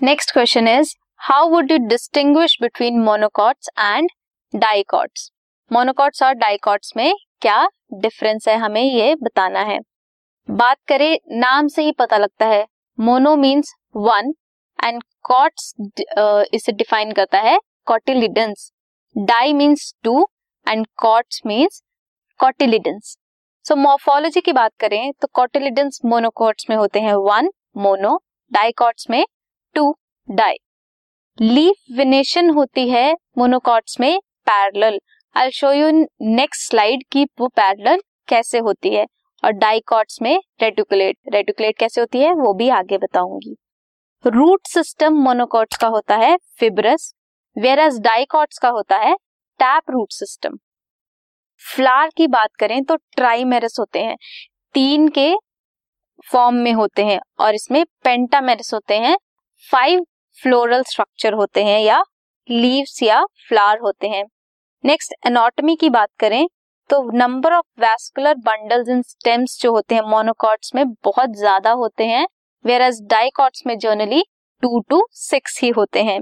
Next question is how would you distinguish between monocots and dicots monocots और dicots में क्या difference है? हमें ये बताना है। बात करें, नाम से ही पता लगता है। Mono means one and cots इसे डिफाइन करता है cotyledons di means two and cots means cotyledons so morphology की बात करें तो कॉटिलिडेंस मोनोकॉट्स में होते हैं। वन मोनो डाइकॉट्स में टू डाई लीफ विनेशन होती है मोनोकॉट्स में parallel I show you next slide की वो पैरेलल कैसे होती है और डाइकॉट्स में रेटिकुलेट रेटिकुलेट कैसे होती है वो भी आगे बताऊँगी. रूट सिस्टम मोनोकॉट्स का होता है फिब्रस वेर एज डाइकॉट्स का होता है टैप रूट सिस्टम फ्लावर की बात करें तो ट्राइमेरस होते हैं. तीन के फॉर्म में होते हैं और इसमें पेंटामेरस होते हैं. फाइव फ्लोरल स्ट्रक्चर होते हैं या लीव्स या फ्लावर होते हैं। नेक्स्ट एनाटॉमी की बात करें तो number of vascular bundles in stems जो होते हैं मोनोकॉट्स में बहुत ज़्यादा होते हैं वेर एज डाइकॉट्स में जर्नली टू टू सिक्स ही होते हैं।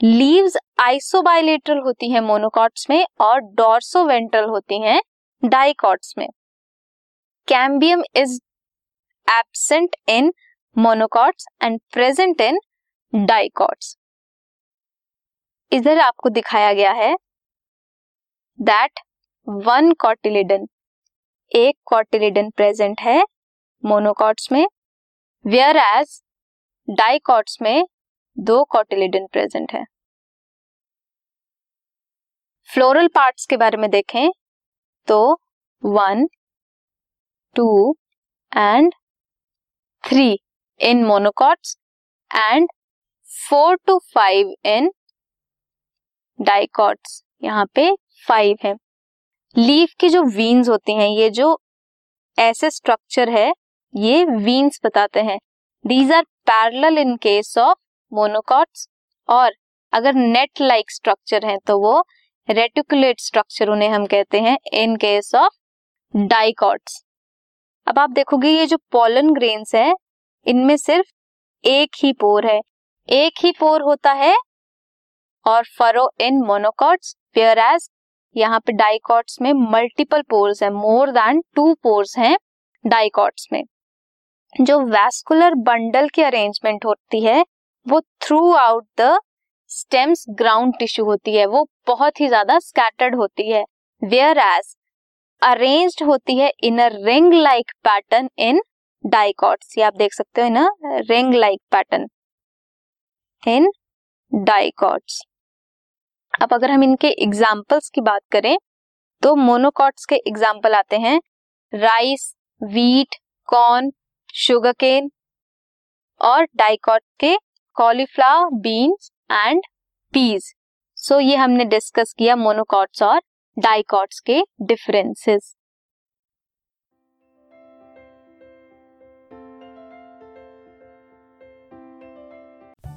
लीव्स आइसोबाइलेटरल होती हैं मोनोकॉट्स में और डॉर्सोवेंट्रल होती हैं डाइकॉट्स में। Cambium is absent in monocots and present in dicots इधर आपको दिखाया गया है दैट वन कॉटिलिडन एक कॉटिलिडन प्रेजेंट है मोनोकॉट्स में वेयर एज डाइकॉट्स में दो कॉटिलिडन प्रेजेंट है। फ्लोरल पार्ट्स के बारे में देखें तो one two and three in monocots and four to five in dicots यहाँ पे फाइव है। लीफ की जो वीन्स होती हैं, ये जो ऐसे स्ट्रक्चर है, ये वीन्स बताते हैं। These are parallel in case of monocots और अगर नेट लाइक स्ट्रक्चर है तो वो रेटिकुलेट स्ट्रक्चर उन्हें हम कहते हैं इन केस ऑफ़ डाइकॉट्स अब आप देखोगे, ये जो पोलन ग्रेन्स है इनमें सिर्फ़ एक ही पोर है। एक ही पोर होता है और furrow in monocots whereas, यहाँ पे डाइकॉट्स में मल्टीपल पोर्स है, मोर देन टू पोर्स हैं डाइकॉट्स में। जो वैस्कुलर बंडल की अरेंजमेंट होती है, वो throughout the stems ground tissue होती है। वो बहुत ही ज़्यादा स्कैटर्ड होती है। वेयर एज अरेंज्ड होती है in a ring like pattern in dicots, ये आप देख सकते हो ना? Ring like pattern. In dicots. अब अगर हम इनके एग्जाम्पल्स की बात करें तो मोनोकॉट्स के एग्ज़ाम्पल आते हैं। Rice wheat corn sugar cane और डाइकॉट के cauliflower beans and peas so ये हमने डिस्कस किया मोनोकॉट्स और डाइकॉट्स के differences